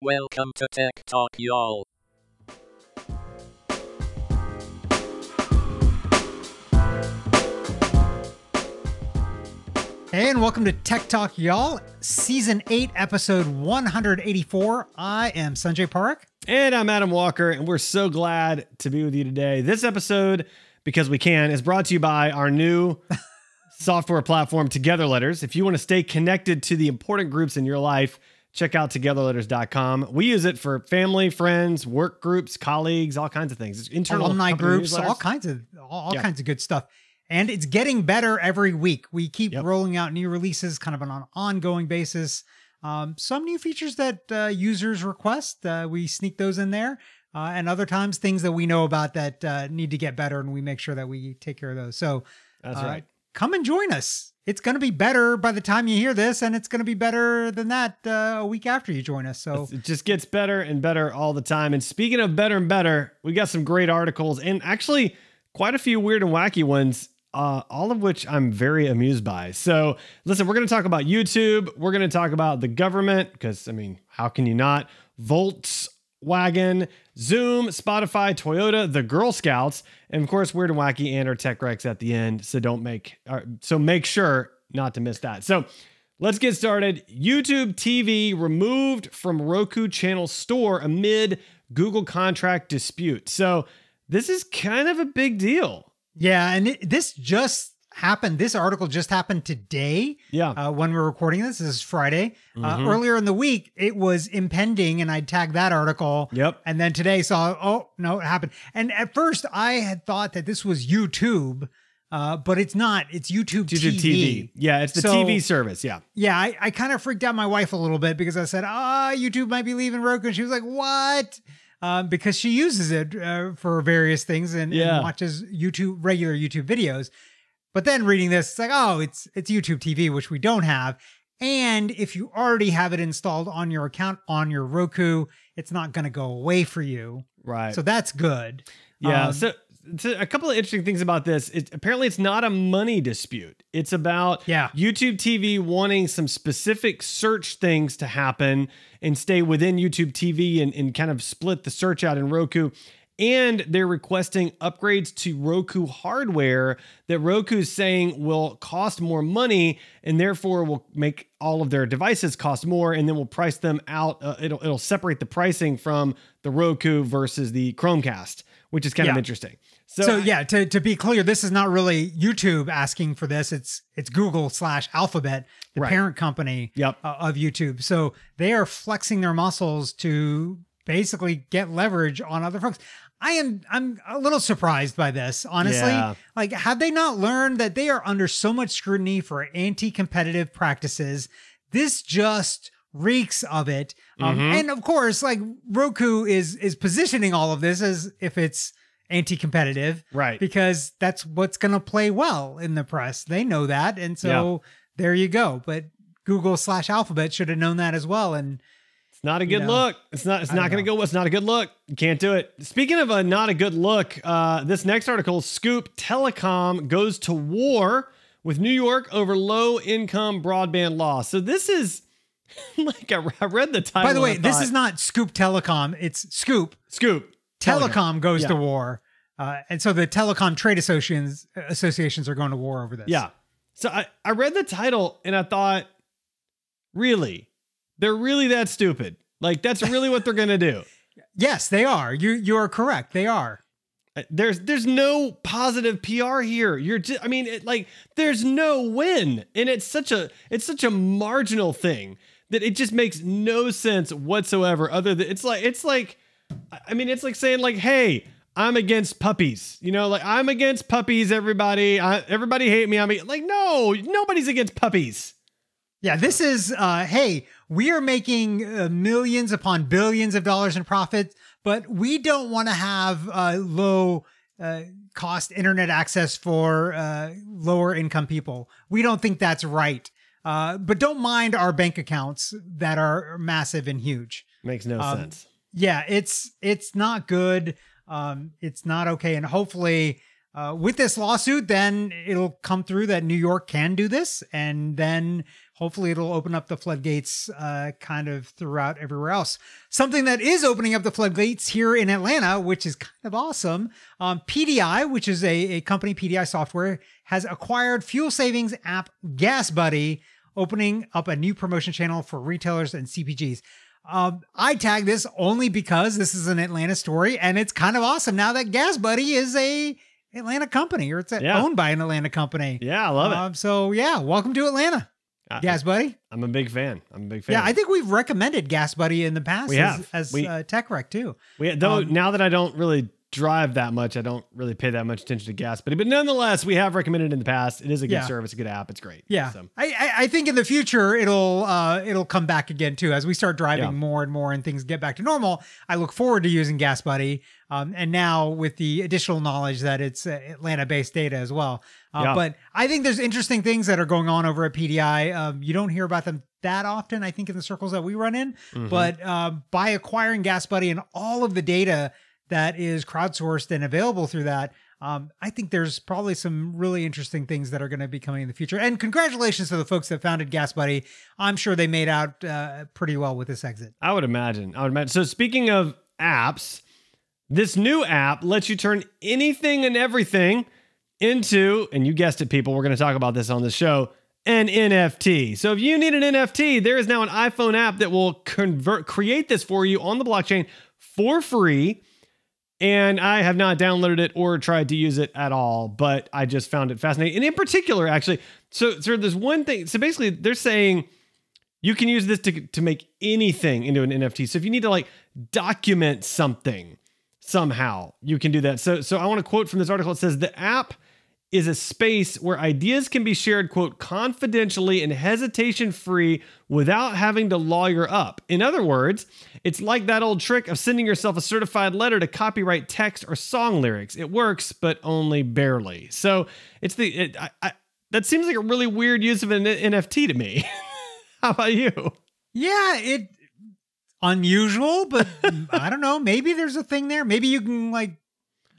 Welcome to Tech Talk, y'all. And welcome to Tech Talk, y'all. Season 8, episode 184. I am Sanjay Parekh. And I'm Adam Walker, and we're so glad to be with you today. This episode, because we can, is brought to you by our new software platform, Together Letters. If you want to stay connected to the important groups in your life, check out togetherletters.com. We use it for family, friends, work groups, colleagues, all kinds of things. It's internal Alumni groups, newsletters. all kinds of all, all Yeah. kinds of good stuff. And it's getting better every week. We keep Yep. rolling out new releases kind of on an ongoing basis. Um, some new features that uh, users request, uh, we sneak those in there. Uh, and other times, things that we know about that uh, need to get better, and we make sure that we take care of those. So, That's uh, right. come and join us. It's going to be better by the time you hear this, and it's going to be better than that uh, a week after you join us. So, It just gets better and better all the time. And speaking of better and better, we got some great articles and actually quite a few weird and wacky ones, uh, all of which I'm very amused by. So, listen, we're going to talk about YouTube. We're going to talk about the government because, I mean, how can you not? Volkswagen, Zoom, Spotify, Toyota, the Girl Scouts, and of course, Weird and Wacky and our Tech Recs at the end. So don't make, uh, so make sure not to miss that. So Let's get started. YouTube TV removed from Roku channel store amid Google contract dispute. So, this is kind of a big deal. yeah, and it, this just happened. This article just happened today. Yeah. uh, when we're recording this. This is Friday. Uh, Mhm. earlier in the week, it was impending, and I tagged that article. Yep. And then today saw, oh no, it happened. And at first, I had thought that this was YouTube, uh, but it's not. It's YouTube, YouTube TV. TV. Yeah, it's the So- TV service. Yeah. Yeah, I, I kind of freaked out my wife a little bit because I said, ah, YouTube might be leaving Roku. And she was like, what? Um, because she uses it uh, for various things and, and watches YouTube, regular YouTube videos. But then reading this, it's like, oh, it's it's YouTube TV, which we don't have. And if you already have it installed on your account on your Roku, it's not going to go away for you. Right. So that's good. Yeah. Um, so, so a couple of interesting things about this. It, apparently, it's not a money dispute. It's about Yeah. YouTube TV wanting some specific search things to happen and stay within YouTube TV and, and kind of split the search out in Roku. And they're requesting upgrades to Roku hardware that Roku's saying will cost more money and therefore will make all of their devices cost more and then we'll price them out. Uh, it'll, it'll separate the pricing from the Roku versus the Chromecast, which is kind Yeah. of interesting. So, So, yeah, to, to be clear, this is not really YouTube asking for this. It's it's Google slash Alphabet, the Right. parent company Yep. uh, of YouTube. So they are flexing their muscles to basically get leverage on other folks. I am I'm a little surprised by this, honestly. Yeah. Like, have they not learned that they are under so much scrutiny for anti-competitive practices? This just reeks of it. Um, Mhm. And of course, like Roku is is positioning all of this as if it's anti-competitive right. because that's what's going to play well in the press. They know that, and so there you go. But Google slash Alphabet should have known that as well. And It's not a good know, look. It's not. It's not going to go. It's not a good look. You can't do it. Speaking of a not a good look, uh, this next article: Scoop Telecom goes to war with New York over low income broadband law. So this is like I, I read the title. by the way, I this is not Scoop Telecom; it's Scoop Scoop Telecom goes Yeah. to war. Uh, and so the telecom trade associations associations are going to war over this. Yeah. So I, I read the title and I thought, really, they're really that stupid. Like that's really what they're gonna do. Yes, they are. You you are correct. They are. Uh, There's there's no positive PR here. You're just, I mean, it, like there's no win, and it's such a it's such a marginal thing that it just makes no sense whatsoever. Other than it's like it's like, I mean, it's like saying like, hey, I'm against puppies. You know, like I'm against puppies. Everybody, I, everybody hate me. I'm ag-" like, no, nobody's against puppies. Yeah, this is uh hey, we are making uh, millions upon billions of dollars in profit, but we don't want to have uh low uh cost internet access for uh lower income people. We don't think that's right. Uh but don't mind our bank accounts that are massive and huge. Makes no Um, sense. Yeah, it's it's not good. Um it's not okay and hopefully uh, with this lawsuit, then it'll come through that New York can do this, and then hopefully it'll open up the floodgates uh, kind of throughout everywhere else. Something that is opening up the floodgates here in Atlanta, which is kind of awesome. Um, PDI, which is a, a company, PDI Software, has acquired fuel savings app Gas Buddy, opening up a new promotion channel for retailers and CPGs. Um, I tag this only because this is an Atlanta story, and it's kind of awesome now that Gas Buddy is a Atlanta company, or it's Yeah. owned by an Atlanta company. Yeah, I love it. Um, so yeah, welcome to Atlanta, I- Gas Buddy. I'm a big fan. I'm a big fan. Yeah, I think we've recommended Gas Buddy in the past We as, have. as We- uh, Tech Rec too. We though Um, now that I don't really drive that much, I don't really pay that much attention to gas, but but nonetheless, we have recommended in the past. It is a good Yeah. service, a good app. It's great. Yeah, So, I, I I think in the future it'll uh it'll come back again too as we start driving Yeah. more and more and things get back to normal. I look forward to using Gas Buddy, um, and now with the additional knowledge that it's uh, Atlanta based data as well. Uh, Yeah. But I think there's interesting things that are going on over at PDI. Um, you don't hear about them that often, I think, in the circles that we run in. mhm. But um, by acquiring Gas Buddy and all of the data that is crowdsourced and available through that, um, I think there's probably some really interesting things that are going to be coming in the future. And congratulations to the folks that founded Gas Buddy. I'm sure they made out uh, pretty well with this exit. I would imagine. I would imagine. So speaking of apps, this new app lets you turn anything and everything into, and you guessed it, people. We're going to talk about this on the show. An NFT. So if you need an NFT, there is now an iPhone app that will convert, create this for you on the blockchain for free. And I have not downloaded it or tried to use it at all, but I just found it fascinating. And in particular, actually, so so there's one thing. So basically, they're saying you can use this to, to make anything into an NFT. So if you need to like document something somehow, you can do that. So so I want to quote from this article. It says the app is a space where ideas can be shared, quote, confidentially and hesitation free without having to lawyer up. In other words, it's like that old trick of sending yourself a certified letter to copyright text or song lyrics. It works, but only barely. So it's the, it, I, I, that seems like a really weird use of an NFT to me. How about you? Yeah, it unusual, but I don't know. Maybe there's a thing there. Maybe you can like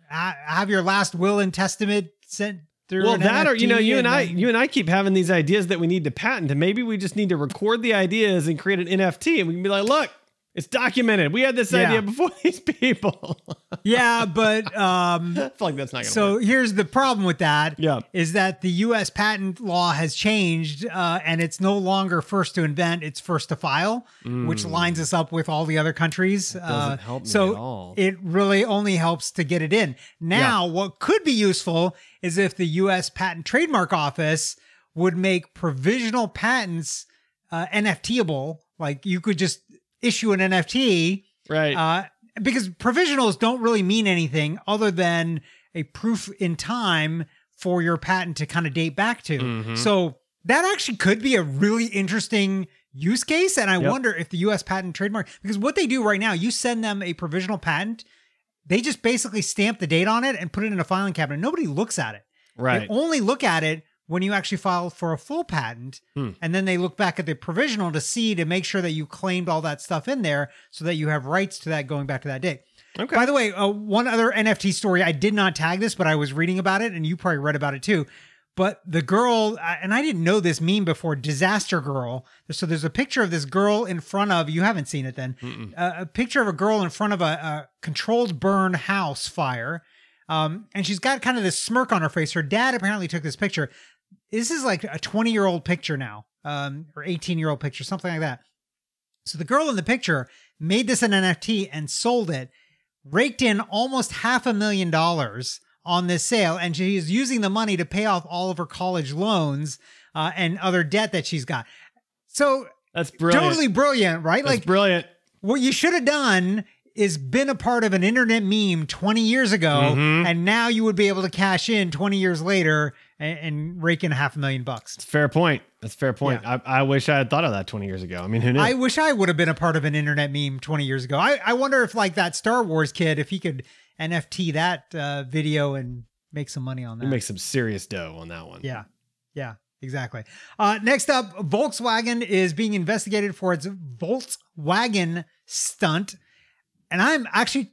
have your last will and testament sent through. Well, that or you know, NFT you and I, then- you and I keep having these ideas that we need to patent, and maybe we just need to record the ideas and create an NFT, and we can be like, look, it's documented. We had this Yeah. idea before these people. yeah, but um, I feel like that's not gonna so work. here's the problem with that. Yeah. is that the U.S. patent law has changed, uh, and it's no longer first to invent; it's first to file, which lines us up with all the other countries. doesn't uh, help me so at all. it really only helps to get it in. Now, what could be useful is if the U.S. Patent Trademark Office would make provisional patents uh, NFTable. Like you could just issue an NFT Right. uh, because provisionals don't really mean anything other than a proof in time for your patent to kind of date back to. Mhm. So that actually could be a really interesting use case. And I Yep. wonder if the US patent trademark, because what they do right now, you send them a provisional patent, they just basically stamp the date on it and put it in a filing cabinet. Nobody looks at it. right. They only look at it when you actually file for a full patent. Hmm. And then they look back at the provisional to see to make sure that you claimed all that stuff in there so that you have rights to that going back to that date. Okay. By the way, uh, one other NFT story, I did not tag this, but I was reading about it and you probably read about it too. But the girl, and I didn't know this meme before, Disaster Girl. So there's a picture of this girl in front of, you haven't seen it then, uh, a picture of a girl in front of a, a controlled burn house fire. Um, and she's got kind of this smirk on her face. Her dad apparently took this picture. This is like a 20 year old picture now, um, or 18 year old picture, something like that. So the girl in the picture made this an NFT and sold it, raked in almost half a million dollars on this sale, and she is using the money to pay off all of her college loans uh, and other debt that she's got. So That's brilliant. totally brilliant, right? That's like brilliant. what you should have done is been a part of an internet meme 20 years ago, Mhm. and now you would be able to cash in 20 years later and, and rake in half a million bucks. It's fair point. That's a fair point. I, I wish I had thought of that 20 years ago. I mean, who knew? I wish I would have been a part of an internet meme 20 years ago. I, I wonder if like that Star Wars kid, if he could NFT that uh, video and make some money on that. make some serious dough on that one. yeah. Yeah, exactly. Uh, next up, Volkswagen is being investigated for its Volkswagen stunt. And I'm actually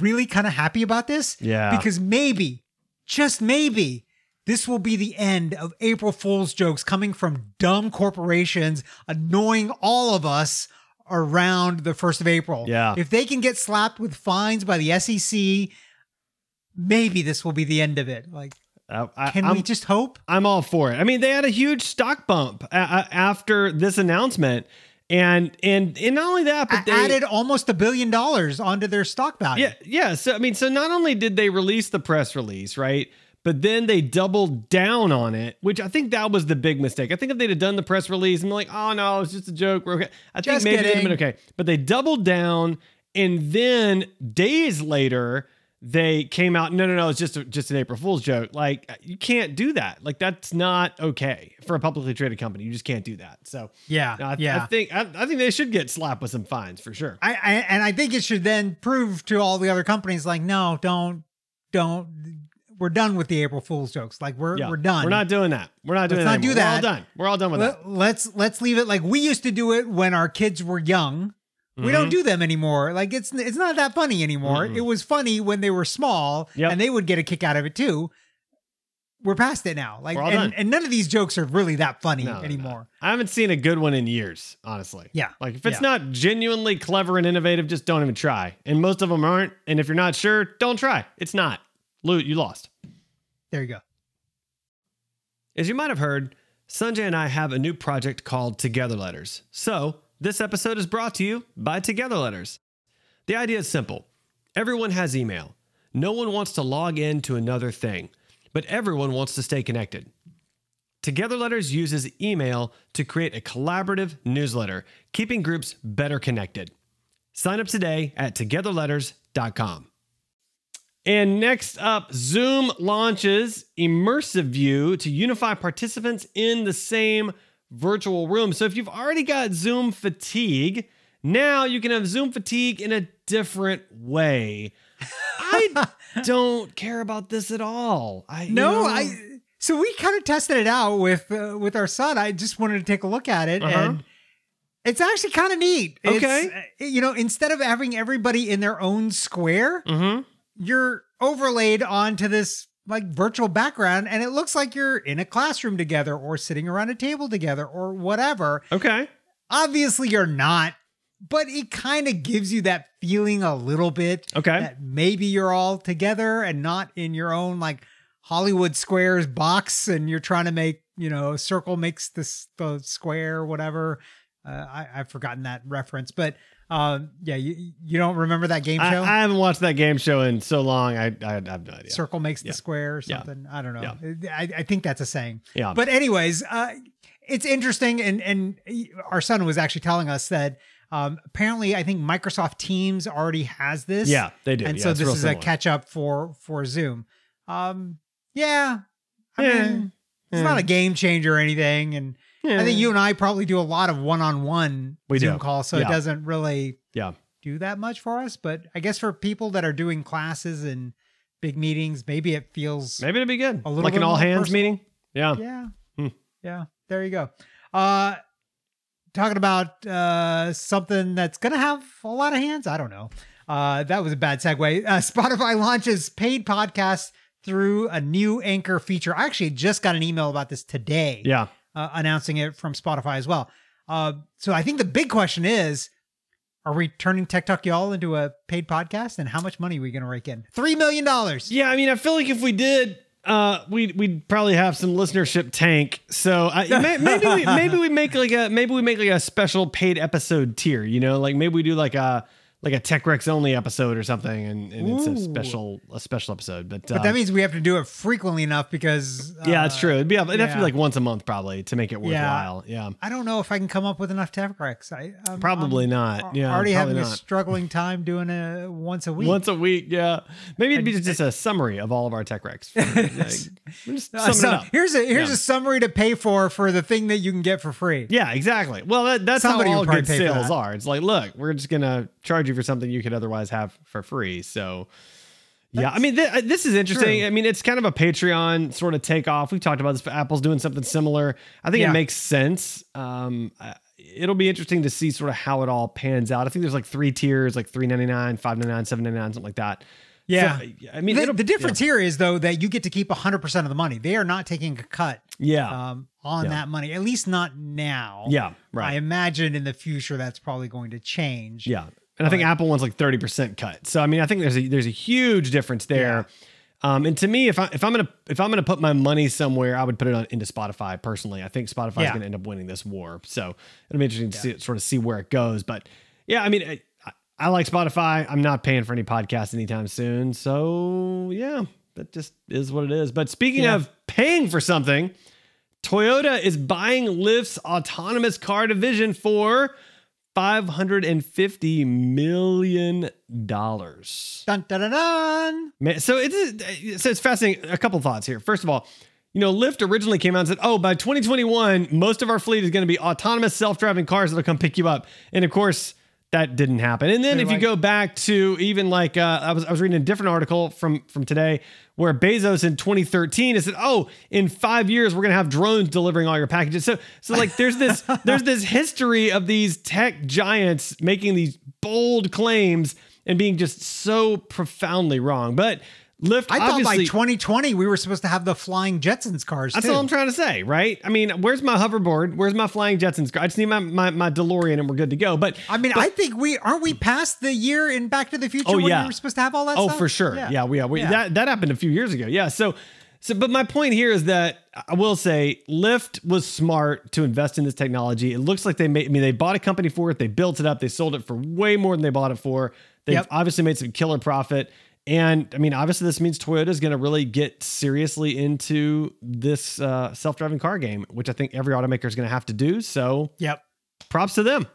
really kind of happy about this Yeah. because maybe, just maybe, this will be the end of April Fool's jokes coming from dumb corporations annoying all of us around the 1st of April. Yeah. If they can get slapped with fines by the SEC, maybe this will be the end of it. Like, Uh, I, can I'm, we just hope? I'm all for it. I mean, they had a huge stock bump a- a- after this announcement, and and and not only that, but they added almost a billion dollars onto their stock value. Yeah, yeah. So I mean, so not only did they release the press release, right? But then they doubled down on it, which I think that was the big mistake. I think if they'd have done the press release and like, "Oh no, it's just a joke," we're okay. I think Just maybe it'd have been okay. But they doubled down, and then days later they came out. No, no, no, it's just a, just an April Fool's joke. Like uh, you can't do that. Like that's not okay for a publicly traded company. You just can't do that. So Yeah. I, yeah. I think I, I think they should get slapped with some fines for sure. I, I and I think it should then prove to all the other companies like, no, don't, don't. We're done with the April Fool's jokes. Like we're Yeah, we're done. We're not doing that. We're not doing Let's that. not do anymore. We're all done. We're all done with that. Let, let's let's leave it like we used to do it when our kids were young. We don't Mhm. do them anymore. Like it's it's not that funny anymore. Mm-mm. It was funny when they were small, Yep. and they would get a kick out of it too. We're past it now. Like and, and none of these jokes are really that funny No, anymore. I haven't seen a good one in years, honestly. Yeah. Like if it's Yeah. not genuinely clever and innovative, just don't even try. And most of them aren't. And if you're not sure, don't try. It's not. Loot, you lost. There you go. As you might have heard, Sanjay and I have a new project called Together Letters. So, this episode is brought to you by Together Letters. The idea is simple everyone has email. No one wants to log in to another thing, but everyone wants to stay connected. Together Letters uses email to create a collaborative newsletter, keeping groups better connected. Sign up today at togetherletters.com. And next up, Zoom launches Immersive View to unify participants in the same virtual room. So if you've already got Zoom fatigue, now you can have Zoom fatigue in a different way. I don't care about this at all. I you No, know- I. So we kind of tested it out with uh, with our son. I just wanted to take a look at it, Uh-huh. and it's actually kind of neat. Okay. uh, you know, instead of having everybody in their own square, Mhm. You're overlaid onto this like virtual background, and it looks like you're in a classroom together, or sitting around a table together, or whatever. Okay. Obviously, you're not, but it kind of gives you that feeling a little bit Okay. that maybe you're all together and not in your own like Hollywood squares box and you're trying to make, you know, a circle makes this the square whatever. Uh, I, I've forgotten that reference, but um, yeah, you you don't remember that game show? I haven't watched that game show in so long. I, I have no idea. Circle makes the square or Yeah. something. I don't know. Yeah. I, I think that's a saying. Yeah. But anyways, uh, it's interesting, and and our son was actually telling us that um, apparently I think Microsoft Teams already has this. yeah, they do. and Yeah, so this is a catch up for for Zoom. Um, yeah, I Yeah. mean, it's Yeah. not a game changer or anything, and Yeah. I think you and I probably do a lot of one on one We Zoom do. calls, so Yeah. it doesn't really Yeah. do that much for us. But I guess for people that are doing classes and big meetings, maybe it feels Maybe it'd be good. A little like an all hands personal. meeting. Yeah. yeah Hmm. yeah there you go uh talking about uh something that's gonna have a lot of hands i don't know uh that was a bad segue uh, spotify launches paid podcasts through a new anchor feature i actually just got an email about this today Yeah. Uh, announcing it from spotify as well uh so i think the big question is are we turning tech talk y'all into a paid podcast and how much money are we gonna rake in three million dollars Yeah, I mean, I feel like if we did, uh, we'd we'd probably have some listenership tank. So I, may, maybe we maybe we make like a maybe we make like a special paid episode tier. You know, like maybe we do like a like a Tech Recs only episode or something, and, and it's a special a special episode. But, but uh, that means we have to do it frequently enough because yeah, uh, it's true. It'd be it'd have to be like once a month probably to make it worthwhile. Yeah, I don't know if I can come up with enough tech recs. I I'm, probably I'm not. Yeah, already having a struggling time doing it once a week. Once a week, yeah. Maybe it'd be just a summary of all of our tech recs. Like, just Uh, so it up. here's a here's Yeah. a summary to pay for for the thing that you can get for free. Yeah, exactly. Well, that, that's Somebody how all good sales are. It's like, look, we're just gonna charge you for something you could otherwise have for free. So, yeah, I mean, th- uh, this is interesting. true. I mean, it's kind of a Patreon sort of takeoff. We've talked about this. Apple's doing something similar. I think Yeah. it makes sense. Um, it'll be interesting to see sort of how it all pans out. I think there's like three tiers, like three ninety nine, five ninety nine, seven ninety nine, something like that. Yeah. So, I mean, the, the difference here is though that you get to keep 100% of the money. They are not taking a cut Yeah. Yeah. um, on Yeah. that money, at least not now. yeah. Right. I imagine in the future that's probably going to change. Yeah. And I think But- Apple wants like 30% cut. So I mean, I think there's a there's a huge difference there. Um, and to me, if I if I'm gonna if I'm gonna put my money somewhere, I would put it on into Spotify personally. I think Spotify is Yeah. gonna end up winning this war. So it'll be interesting to see, sort of see where it goes. But yeah, I mean, I, I- I like Spotify. I'm not paying for any podcasts anytime soon. So yeah, that just is what it is. But speaking Yeah. of paying for something, Toyota is buying Lyft's autonomous car division for $550 million. Dun, dun, dun, dun. Man, so it's so it's fascinating. A couple thoughts here. First of all, you know, Lyft originally came out and said, "Oh, by 2021, most of our fleet is going to be autonomous self-driving cars that'll come pick you up." And of course, that didn't happen. And then They're if you go back to even like uh, I was I was reading a different article from from today where Bezos in 2013 has said, "Oh, in 5 years we're going to have drones delivering all your packages." So so like there's this there's this history of these tech giants making these bold claims and being just so profoundly wrong. But Lyft I thought by 2020 we were supposed to have the flying Jetsons cars that's too. all I'm trying to say, right? I mean, where's my hoverboard? Where's my flying Jetsons car? I just need my, my, my DeLorean and we're good to go. But I mean, I think we aren't we past the year in Back to the Future Oh, when yeah. we were supposed to have all that oh, stuff? for sure. Yeah, we, yeah, we, Yeah. that that happened a few years ago. Yeah. So so but my point here is that I will say Lyft was smart to invest in this technology. It looks like they made I mean they bought a company for it, they built it up, they sold it for way more than they bought it for. They've Yep. obviously made some killer profit. And I mean, obviously, this means Toyota is going to really get seriously into this uh, self-driving car game, which I think every automaker is going to have to do. So, Yep. props to them.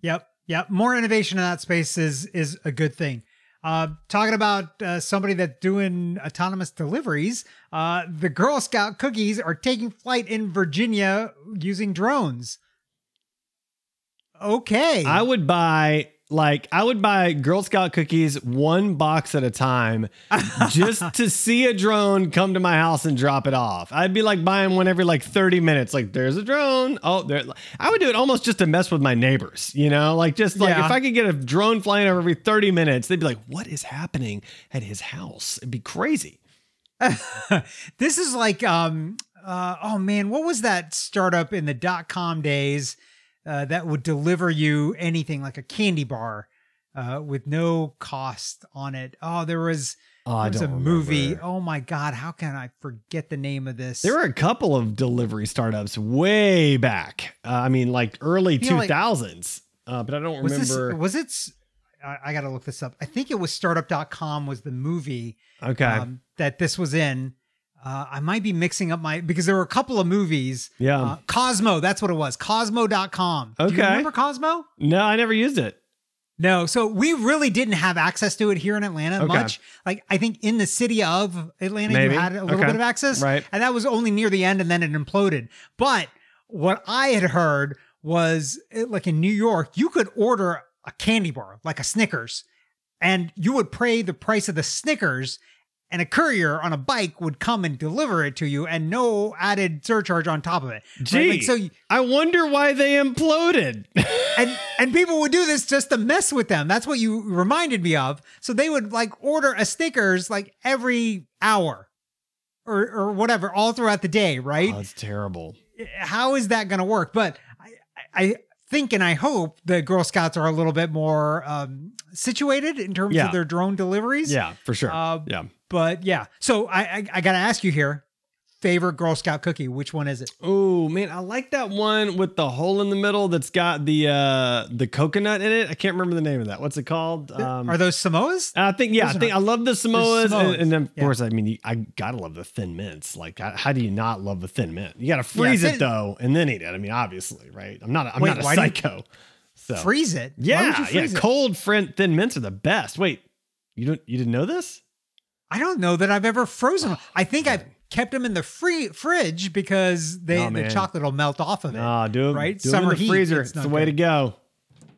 Yep. Yep. More innovation in that space is is a good thing. Uh, talking about uh, somebody that's doing autonomous deliveries, uh, the Girl Scout cookies are taking flight in Virginia using drones. Okay. I would buy like I would buy Girl Scout cookies one box at a time just to see a drone come to my house and drop it off. I'd be like buying one every like 30 minutes. Like there's a drone. Oh, there I would do it almost just to mess with my neighbors, you know? Like just like Yeah. if I could get a drone flying over every 30 minutes, they'd be like, "What is happening at his house?" It'd be crazy. this is like um uh oh man what was that startup in the dot com days uh, that would deliver you anything like a candy bar uh with no cost on it oh there was Oh, there was a movie remember. oh my god how can i forget the name of this There were a couple of delivery startups way back. Uh, I mean, like early feel like- 2000s. uh, but I don't was remember. this was it I gotta look this up i think it was startup.com was the movie okay. um, that this was in uh, I might be mixing up my because there were a couple of movies. Yeah. Uh, Kozmo, that's what it was. Kozmo.com. Do you Okay. remember Kozmo? no, I never used it. No. So we really didn't have access to it here in Atlanta Okay. much. Like I think in the city of Atlanta, Maybe. you had a little Okay. bit of access. Right. And that was only near the end and then it imploded. But what I had heard was it, like in New York, you could order a candy bar, like a Snickers, and you would pay the price of the Snickers and a courier on a bike would come and deliver it to you and no added surcharge on top of it. Right? Gee, Like, so you- I wonder why they imploded. and and people would do this just to mess with them. That's what you reminded me of. So they would like order a Snickers like every hour or or whatever all throughout the day, right? oh, that's terrible. Eh, how is that going to work? But I, I think and I hope the Girl Scouts are a little bit more um, situated in terms Yeah. of their drone deliveries. Yeah, for sure. Uh, yeah. But yeah, so I I, I got to ask you here, favorite Girl Scout cookie? Which one is it? Oh man, I like that one with the hole in the middle that's got the uh the coconut in it. I can't remember the name of that. What's it called? Um, are those Samoas? I think yeah, those I think I love the Samoas, and, Samoas, and then of yeah. course I mean I gotta love the thin mints. Like how, how do you not love the thin mint? You gotta freeze thin- it though, and then eat it. I mean obviously, right? I'm not a, I'm Wait, not a psycho. so Freeze it. Yeah, you yeah, it? cold friend thin mints are the best. Wait, you don't you didn't know this? I don't know that I've ever frozen them. I think I've kept them in the free fridge because they Oh, the chocolate will melt off of it. Nah, do it, right? Do 'em Summer in the heat, freezer. it's It's, not the way to go.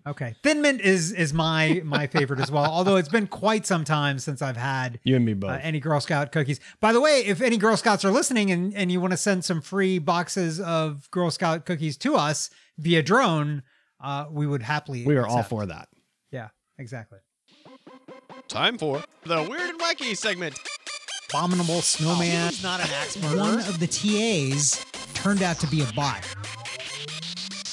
Okay, thin mint is is my my favorite as well. Although it's been quite some time since I've had You and me both. uh, any Girl Scout cookies. By the way, if any Girl Scouts are listening and and you want to send some free boxes of Girl Scout cookies to us via drone, uh, we would happily. we are all for that. Yeah, exactly. Time for the weird and wacky segment. Abominable snowman. He's not an axe One of the TAs turned out to be a bot.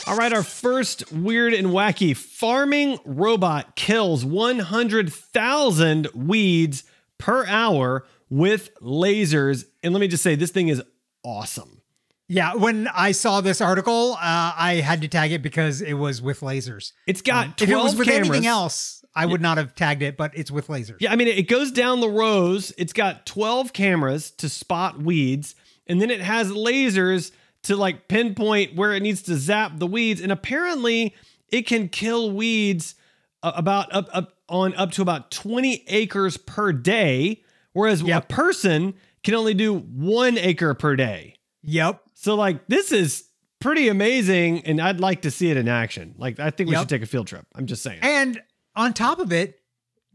All right, our first weird and wacky farming robot kills 100,000 weeds per hour with lasers. And let me just say, this thing is awesome. Yeah, when I saw this article, uh, I had to tag it because it was with lasers. It's got Um, 12 if it was with cameras. anything else, I would not have tagged it, but it's with lasers. Yeah, I mean, it goes down the rows. It's got 12 cameras to spot weeds, and then it has lasers to like pinpoint where it needs to zap the weeds. And apparently, it can kill weeds about up, up on up to about 20 acres per day, whereas Yep. a person can only do one acre per day. Yep. So, like, this is pretty amazing, and I'd like to see it in action. Like, I think we Yep. should take a field trip. I'm just saying. And on top of it,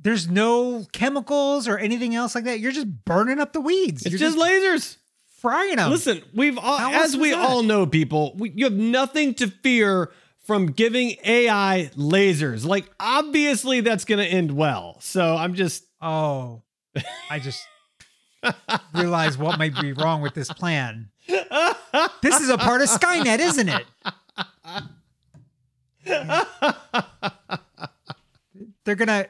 there's no chemicals or anything else like that. You're just burning up the weeds. it's You're just lasers. frying them. Listen, we've all, How as we that? all know, people, we, you have nothing to fear from giving AI lasers. Like, obviously, that's going to end well. So I'm just, Oh, I just realized what might be wrong with this plan. This is a part of Skynet, isn't it? They're gonna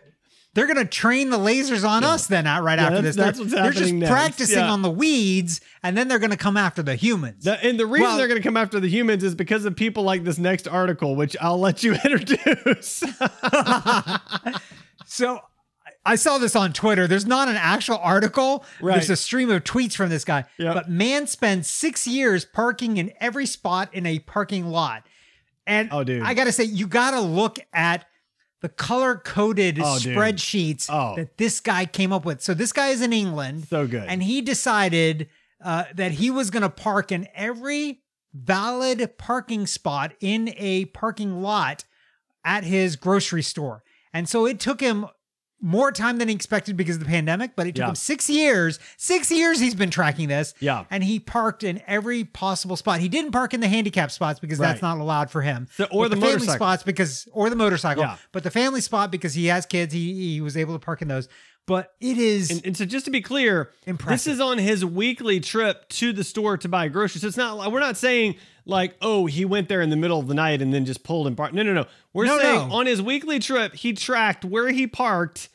they're gonna train the lasers on us then uh, right Yeah, after this. that's they're, what's they're just next. practicing Yeah. on the weeds, and then they're gonna come after the humans. the, and the reason Well- they're going to come after the humans is because of people like this next article, which I'll let you introduce. So I saw this on Twitter. There's not an actual article. Right. There's a stream of tweets from this guy. Yep. But man spends six years parking in every spot in a parking lot. And Oh, dude. I gotta say, you gotta look at the color coded Oh, spreadsheets Oh. that this guy came up with. So this guy is in England. so good. And he decided uh, that he was going to park in every valid parking spot in a parking lot at his grocery store. And so it took him more time than he expected because of the pandemic, but it took Yeah. him six years. Six years he's been tracking this. Yeah. And he parked in every possible spot. He didn't park in the handicap spots because that's not allowed for him. So- or But the family motorcycle. spots because or the motorcycle. Yeah. But the family spot because he has kids, he he was able to park in those. But it is And, and so, just to be clear, Impressive. this is on his weekly trip to the store to buy groceries. So it's not like we're not saying like, oh, he went there in the middle of the night and then just pulled and parked. No, no, no. We're No, saying no. on his weekly trip, he tracked where he parked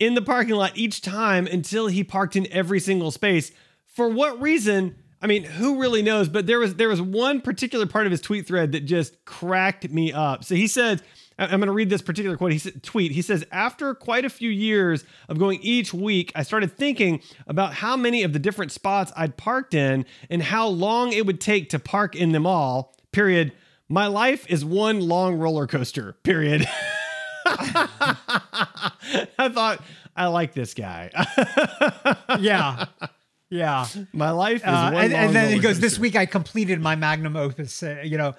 in the parking lot each time until he parked in every single space. For what reason? I mean, who really knows? But there was there was one particular part of his tweet thread that just cracked me up. So he said, I'm going to read this particular quote. He said, tweet. He says, after quite a few years of going each week, I started thinking about how many of the different spots I'd parked in and how long it would take to park in them all. Period. My life is one long roller coaster. Period. I thought I like this guy. yeah. Yeah. My life is Uh, and, and then he goes, This week I completed my magnum opus. Uh, you know,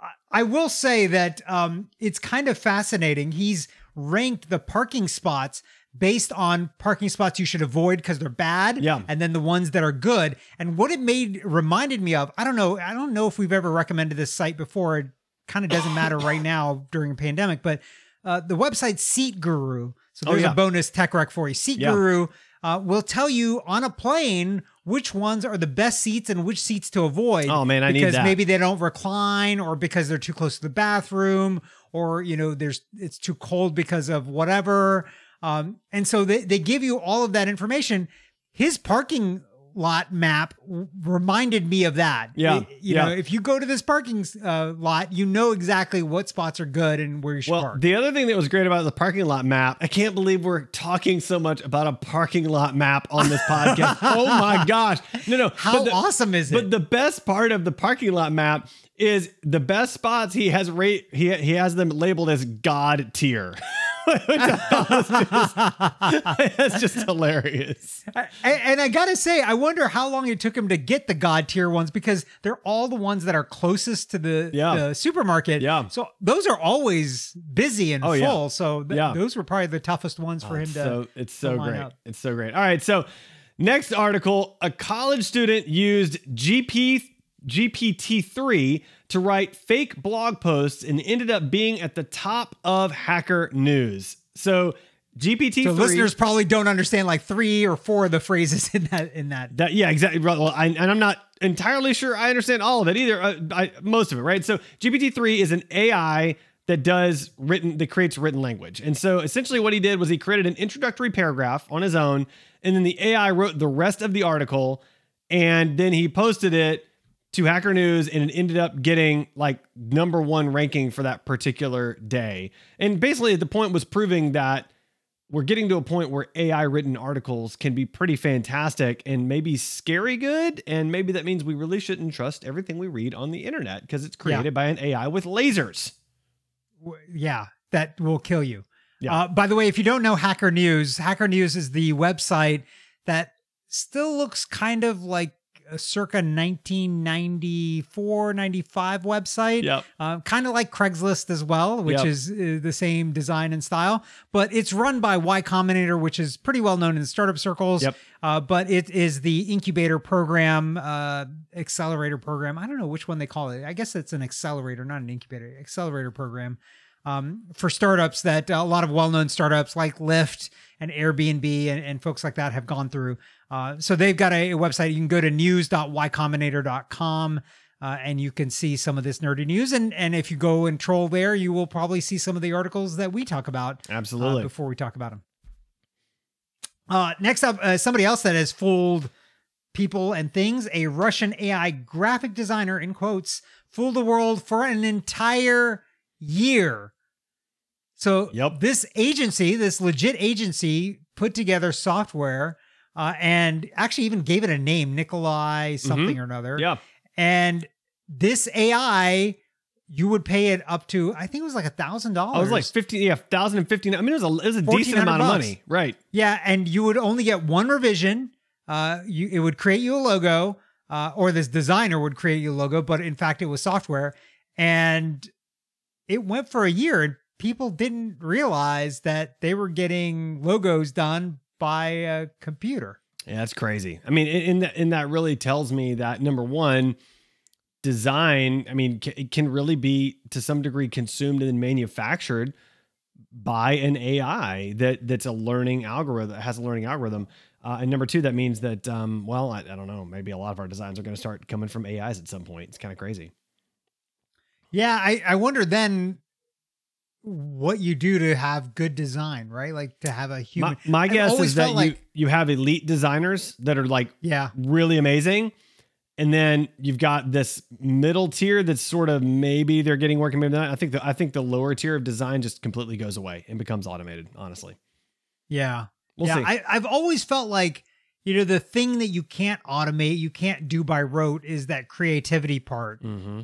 I, I will say that um, it's kind of fascinating. He's ranked the parking spots based on parking spots you should avoid because they're bad. Yeah. And then the ones that are good. And what it made reminded me of, I don't know, I don't know if we've ever recommended this site before. It kind of doesn't matter right now during a pandemic, but uh, the website Seat Guru. So Oh, there's yeah. a bonus tech rec for you. Seat Yeah. Guru uh, will tell you on a plane which ones are the best seats and which seats to avoid. Oh, man, I need because that. maybe they don't recline, or because they're too close to the bathroom, or you know, there's it's too cold because of whatever. Um, and so they they give you all of that information. His parking lot map w- reminded me of that. Yeah, It- you yeah. know, if you go to this parking uh, lot, you know exactly what spots are good and where you should Well, park. the other thing that was great about the parking lot map, I can't believe we're talking so much about a parking lot map on this podcast. oh my gosh. No, no. How but the- awesome is it? But the best part of the parking lot map is the best spots he has rate he he has them labeled as God tier. Was just, that's just hilarious. I- and I gotta say, I wonder how long it took him to get the god tier ones because they're all the ones that are closest to the, Yeah. the supermarket. Yeah. So those are always busy and Oh, full. yeah. So th- Yeah. those were probably the toughest ones for oh, him it's to. so it's so great. up. It's so great. All right, so next article: a college student used GP GPT three to write fake blog posts and ended up being at the top of Hacker News. So GPT So 3 listeners probably don't understand like three or four of the phrases in that in that. That yeah, exactly. Well, I, and I'm not entirely sure I understand all of it either. Uh, I, most of it, right? So GPT three is an AI that does written that creates written language, and so essentially what he did was he created an introductory paragraph on his own, and then the AI wrote the rest of the article, and then he posted it to Hacker News, and it ended up getting like number one ranking for that particular day. And basically, the point was proving that we're getting to a point where AI written articles can be pretty fantastic and maybe scary good. And maybe that means we really shouldn't trust everything we read on the internet because it's created by an AI with lasers. Yeah, that will kill you. Yeah. Uh, by the way, if you don't know Hacker News, Hacker News is the website that still looks kind of like circa 1994, 95 website. Yep. Uh, kind of like Craigslist as well, which Yep. is uh, the same design and style. But it's run by Y Combinator, which is pretty well known in the startup circles. Yep. Uh, but it is the incubator program, uh, accelerator program. I don't know which one they call it. I guess it's an accelerator, not an incubator. Accelerator program um, for startups that a lot of well-known startups like Lyft and Airbnb and, and folks like that have gone through. Uh, so they've got a, a website. You can go to news.ycombinator.com uh, and you can see some of this nerdy news. And and if you go and troll there, you will probably see some of the articles that we talk about uh, Absolutely. before we talk about them. Uh, next up, uh, somebody else that has fooled people and things. A Russian AI graphic designer, in quotes, fooled the world for an entire year. So Yep. this agency, this legit agency, put together software uh, and actually even gave it a name, Nikolai something or another. yeah. And this AI, you would pay it up to, I think it was like a thousand dollars. I was like 15, yeah, 1,015. I mean, it was a, it was a decent 1,400 amount of money. Right. Yeah, and you would only get one revision. Uh, you it would create you a logo, uh, or this designer would create you a logo, but in fact it was software, and it went for a year, and people didn't realize that they were getting logos done by a computer. Yeah, that's crazy. I mean, in in that, and that really tells me that number one, design. I mean, it can really be to some degree consumed and manufactured by an AI that that's a learning algorithm has a learning algorithm. Uh, and number two, that means that um, well, I, I don't know, maybe a lot of our designs are going to start coming from AIs at some point. It's kind of crazy. Yeah, I I wonder then what you do to have good design, right? Like to have a human. My, my guess is that like- you you have elite designers that are like yeah, really amazing. And then you've got this middle tier that's sort of maybe they're getting working, maybe not. I think the I think the lower tier of design just completely goes away and becomes automated. Honestly, yeah. we'll yeah, see. I, I've always felt like you know the thing that you can't automate, you can't do by rote, is that creativity part. mm-hmm.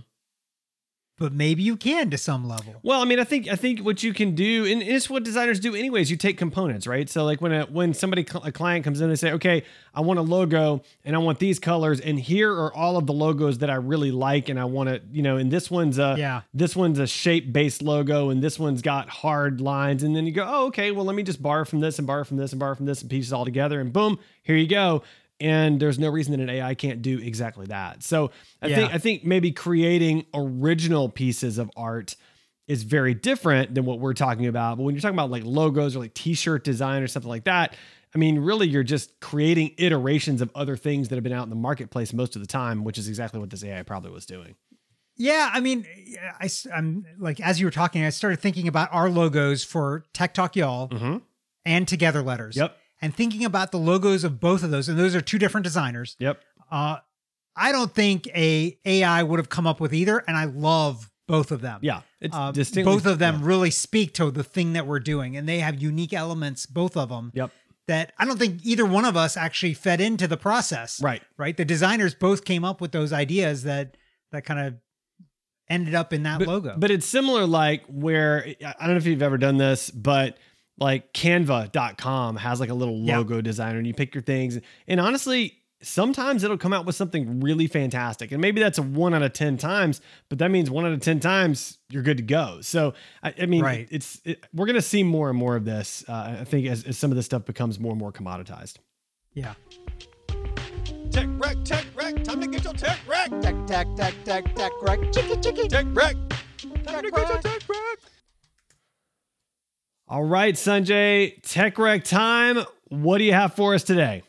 But maybe you can to some level. Well, I mean, I think I think what you can do, and it's what designers do anyways. You take components, right? So like when a when somebody a client comes in and say, okay, I want a logo and I want these colors, and here are all of the logos that I really like, and I want to, you know, and this one's a Yeah. this one's a shape based logo, and this one's got hard lines, and then you go, oh, okay, well let me just borrow from this and borrow from this and borrow from this and pieces all together, and boom, here you go. And there's no reason that an AI can't do exactly that. So I Yeah. think I think maybe creating original pieces of art is very different than what we're talking about. But when you're talking about like logos or like t-shirt design or something like that, I mean, really you're just creating iterations of other things that have been out in the marketplace most of the time, which is exactly what this AI probably was doing. Yeah, I mean, I, am like as you were talking, I started thinking about our logos for Tech Talk Y'all Mm-hmm. and Together Letters. Yep. And thinking about the logos of both of those, and those are two different designers. Yep. Uh, I don't think a AI would have come up with either, and I love both of them. Yeah. It's Uh, distinctly both of them yeah. really speak to the thing that we're doing, and they have unique elements, both of them, Yep. that I don't think either one of us actually fed into the process. Right. Right. The designers both came up with those ideas that that kind of ended up in that but, logo. But it's similar like where I don't know if you've ever done this, but like canva.com has like a little Yeah. logo designer and you pick your things. And honestly, sometimes it'll come out with something really fantastic. And maybe that's a one out of 10 times, but that means one out of 10 times you're good to go. So, I, I mean, Right. it's, it, we're going to see more and more of this. Uh, I think as, as some of this stuff becomes more and more commoditized. yeah. Tech wreck, tech wreck, time to get your tech wreck. Tech, tech, tech, tech, tech, right? Chicky, chicky. Tech wreck, time Tech to get your tech wreck. All right, Sanjay, Tech Rec time. What do you have for us today?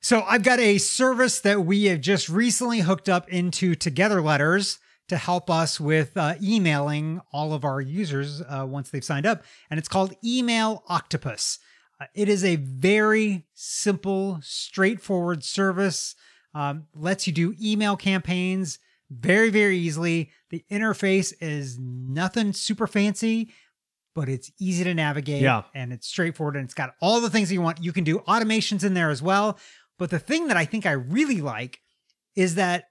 So I've got a service that we have just recently hooked up into Together Letters to help us with uh, emailing all of our users uh, once they've signed up, and it's called Email Octopus. Uh, it is a very simple, straightforward service. Um, lets you do email campaigns very, very easily. The interface is nothing super fancy, but it's easy to navigate Yeah. and it's straightforward and it's got all the things that you want. You can do automations in there as well. But the thing that I think I really like is that,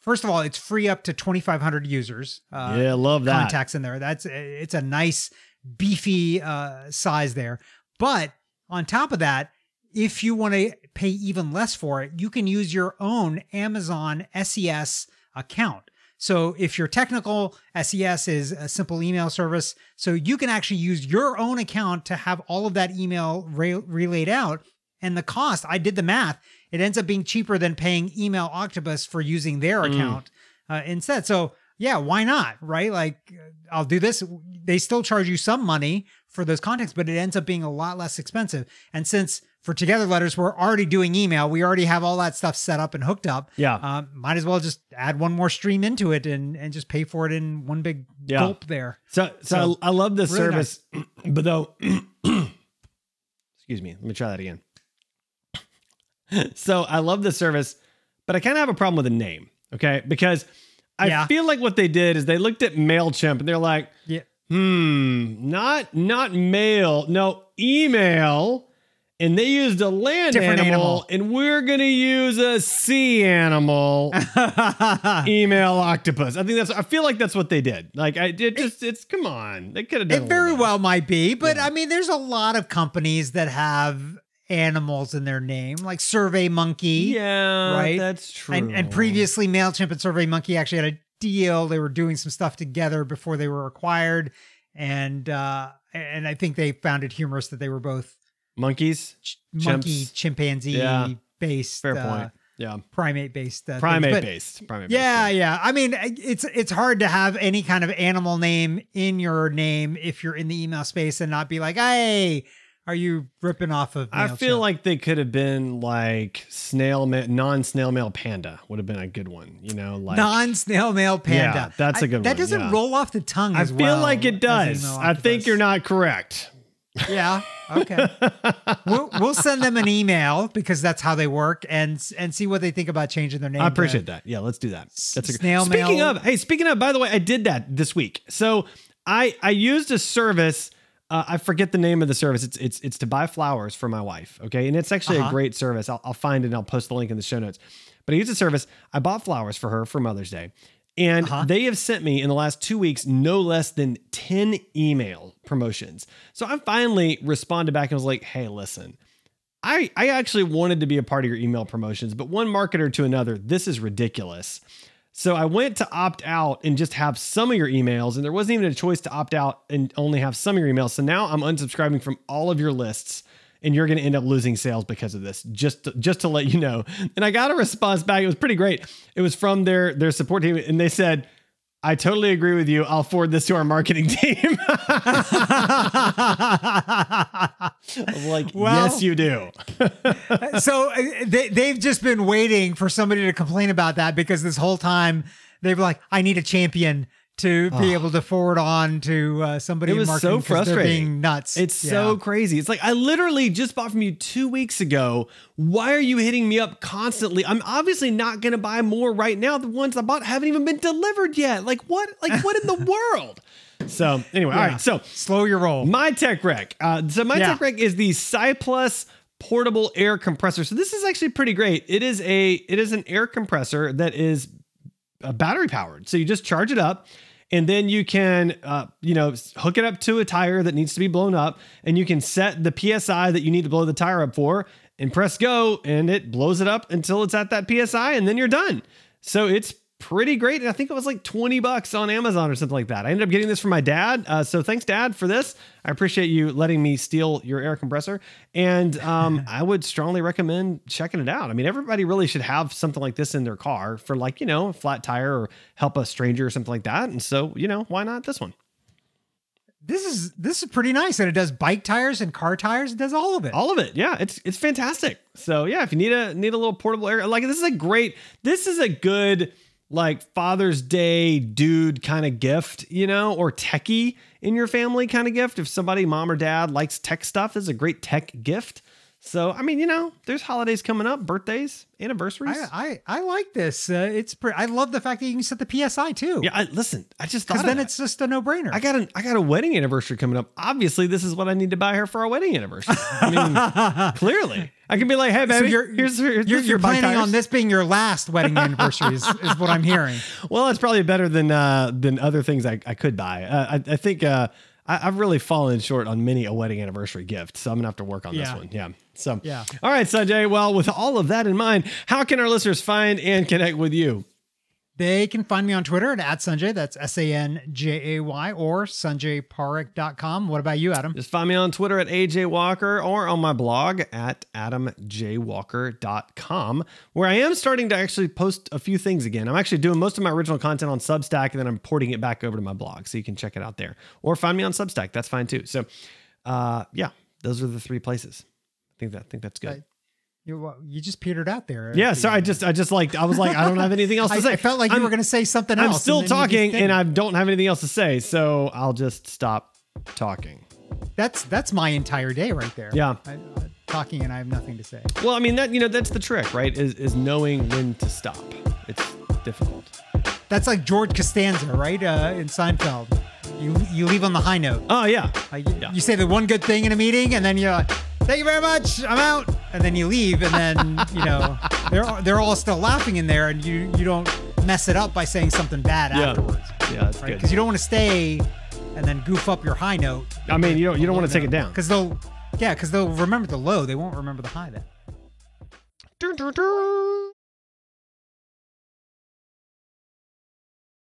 first of all, it's free up to 2,500 users. Uh, yeah, love that. contacts in there. That's it's a nice beefy uh, size there. But on top of that, if you want to pay even less for it, you can use your own Amazon SES account. So if you're technical, SES is a simple email service. So you can actually use your own account to have all of that email re- relayed out. And the cost, I did the math, it ends up being cheaper than paying Email Octopus for using their account uh, instead. So yeah, why not? Right? Like uh, I'll do this. They still charge you some money for those contacts, but it ends up being a lot less expensive. And since for Together Letters, we're already doing email, we already have all that stuff set up and hooked up. Yeah. Um, might as well just add one more stream into it and and just pay for it in one big Yeah. gulp there. So, so, So, I, love this really service, but though, excuse me, let me try that again. so I love this service, but I kind of have a problem with the name. Okay, because I Yeah. feel like what they did is they looked at Mailchimp and they're like, Yeah. hmm, not not mail, no email. And they used a land animal, animal. and we're gonna use a sea animal. email octopus. I think that's. I feel like that's what they did. Like I did. Just it's come on. They could have done. It very well might be, but I mean, there's a lot of companies that have animals in their name, like Survey Monkey. Yeah, right? That's true. And, and previously, MailChimp and Survey Monkey actually had a deal. They were doing some stuff together before they were acquired. And uh, and I think they found it humorous that they were both monkeys. ch- monkey, Chimps. chimpanzee Yeah. based, Fair uh, point. Yeah, primate based, uh, primate based. Primate Yeah, based. yeah. I mean, it's it's hard to have any kind of animal name in your name if you're in the email space and not be like, hey, are you ripping off of? I feel MailChimp?" like they could have been like snail, ma- non-snail mail panda would have been a good one. You know, like non-snail mail panda. Yeah, that's a good That one, That doesn't yeah. roll off the tongue. I feel well like it does. I think you're not correct. Yeah. Okay. we'll, we'll send them an email because that's how they work, and and see what they think about changing their name. I appreciate that. Yeah, let's do that. That's a snail Speaking mail. of, hey, speaking of, by the way, I did that this week. So I I used a service. Uh, I forget the name of the service. It's it's it's to buy flowers for my wife. Okay, and it's actually a Uh-huh. great service. I'll, I'll find it. and I'll post the link in the show notes. But I used a service. I bought flowers for her for Mother's Day. And Uh-huh. they have sent me in the last two weeks no less than 10 email promotions. So I finally responded back and was like, hey, listen, I, I actually wanted to be a part of your email promotions, but one marketer to another, this is ridiculous. So I went to opt out and just have some of your emails, and there wasn't even a choice to opt out and only have some of your emails. So now I'm unsubscribing from all of your lists, and you're going to end up losing sales because of this. Just to, just to let you know. And I got a response back. It was pretty great. It was from their their support team, and they said. I totally agree with you. I'll forward this to our marketing team. I'm like, Well- yes, you do. so uh, they they've just been waiting for somebody to complain about that because this whole time they've like, I need a champion to be able to forward on to uh, somebody. It was marketing so frustrating. being nuts. It's so crazy. It's like I literally just bought from you two weeks ago. Why are you hitting me up constantly? I'm obviously not going to buy more right now. The ones I bought haven't even been delivered yet. Like what? Like what in the world? So anyway, all Yeah. right. So slow your roll. my tech rec. Uh, so my Yeah. tech rec is the Cycplus portable air compressor. So this is actually pretty great. It is a it is an air compressor that is uh, battery powered. So you just charge it up. And then you can, uh, you know, hook it up to a tire that needs to be blown up, and you can set the psi that you need to blow the tire up for, and press go, and it blows it up until it's at that psi, and then you're done. So it's pretty great. And I think it was like 20 bucks on Amazon or something like that. I ended up getting this from my dad. Uh, so thanks, Dad, for this. I appreciate you letting me steal your air compressor. And um, I would strongly recommend checking it out. I mean, everybody really should have something like this in their car for like, you know, a flat tire or help a stranger or something like that. And so, you know, why not this one? this is this is pretty nice, and it does bike tires and car tires. It does all of it. All of it. Yeah, it's it's fantastic. So yeah, if you need a need a little portable air, like this is a great. This is a good like Father's Day dude kind of gift, you know, or techie in your family kind of gift. If somebody, mom or dad, likes tech stuff, this is a great tech gift. So I mean, you know, there's holidays coming up, birthdays, anniversaries. I, I I like this. Uh, it's pre- I love the fact that you can set the PSI too. yeah, I, listen, I just thought because then that. it's just a no brainer. I got an I got a wedding anniversary coming up. Obviously, this is what I need to buy her for our wedding anniversary. I mean, clearly, I can be like, "Hey, baby, you're here's, here's you're, you're planning tires." on this being your last wedding anniversary is, is what I'm hearing. Well, it's probably better than uh, than other things I, I could buy. Uh, I, I think uh, I, I've really fallen short on many a wedding anniversary gift, so I'm gonna have to work on this one. Yeah. So Yeah. All right, Sanjay. Well, with all of that in mind, how can our listeners find and connect with you? They can find me on Twitter at, at Sanjay. That's S A N J A Y or sanjayparekh.com. What about you, Adam? Just find me on Twitter at AJ Walker or on my blog at adamjwalker.com, where I am starting to actually post a few things again. I'm actually doing most of my original content on Substack and then I'm porting it back over to my blog. So you can check it out there or find me on Substack. That's fine too. So, uh, yeah, those are the three places. I think that, I think that's good. You, you just petered out there. yeah. So I just, I just like, I was like, I don't have anything else to I, say. I felt like you I'm- were going to say something else. I'm still talking and I don't have anything else to say. So I'll just stop talking. That's that's my entire day right there. Yeah. I, uh, talking and I have nothing to say. Well, I mean that you know that's the trick, right? Is is knowing when to stop. It's difficult. That's like George Costanza, right? Uh, in Seinfeld. You you leave on the high note. Oh yeah, Like you, Yeah. you say the one good thing in a meeting, and then you're like, "Thank you very much, I'm out," and then you leave, and then you know they're they're all still laughing in there, and you you don't mess it up by saying something bad yeah, afterwards, yeah. That's right? good. Because you don't want to stay and then goof up your high note. I mean, you don't you don't want to take it down. because they'll yeah, because they'll remember the low, they won't remember the high. Then. Dun, dun, dun.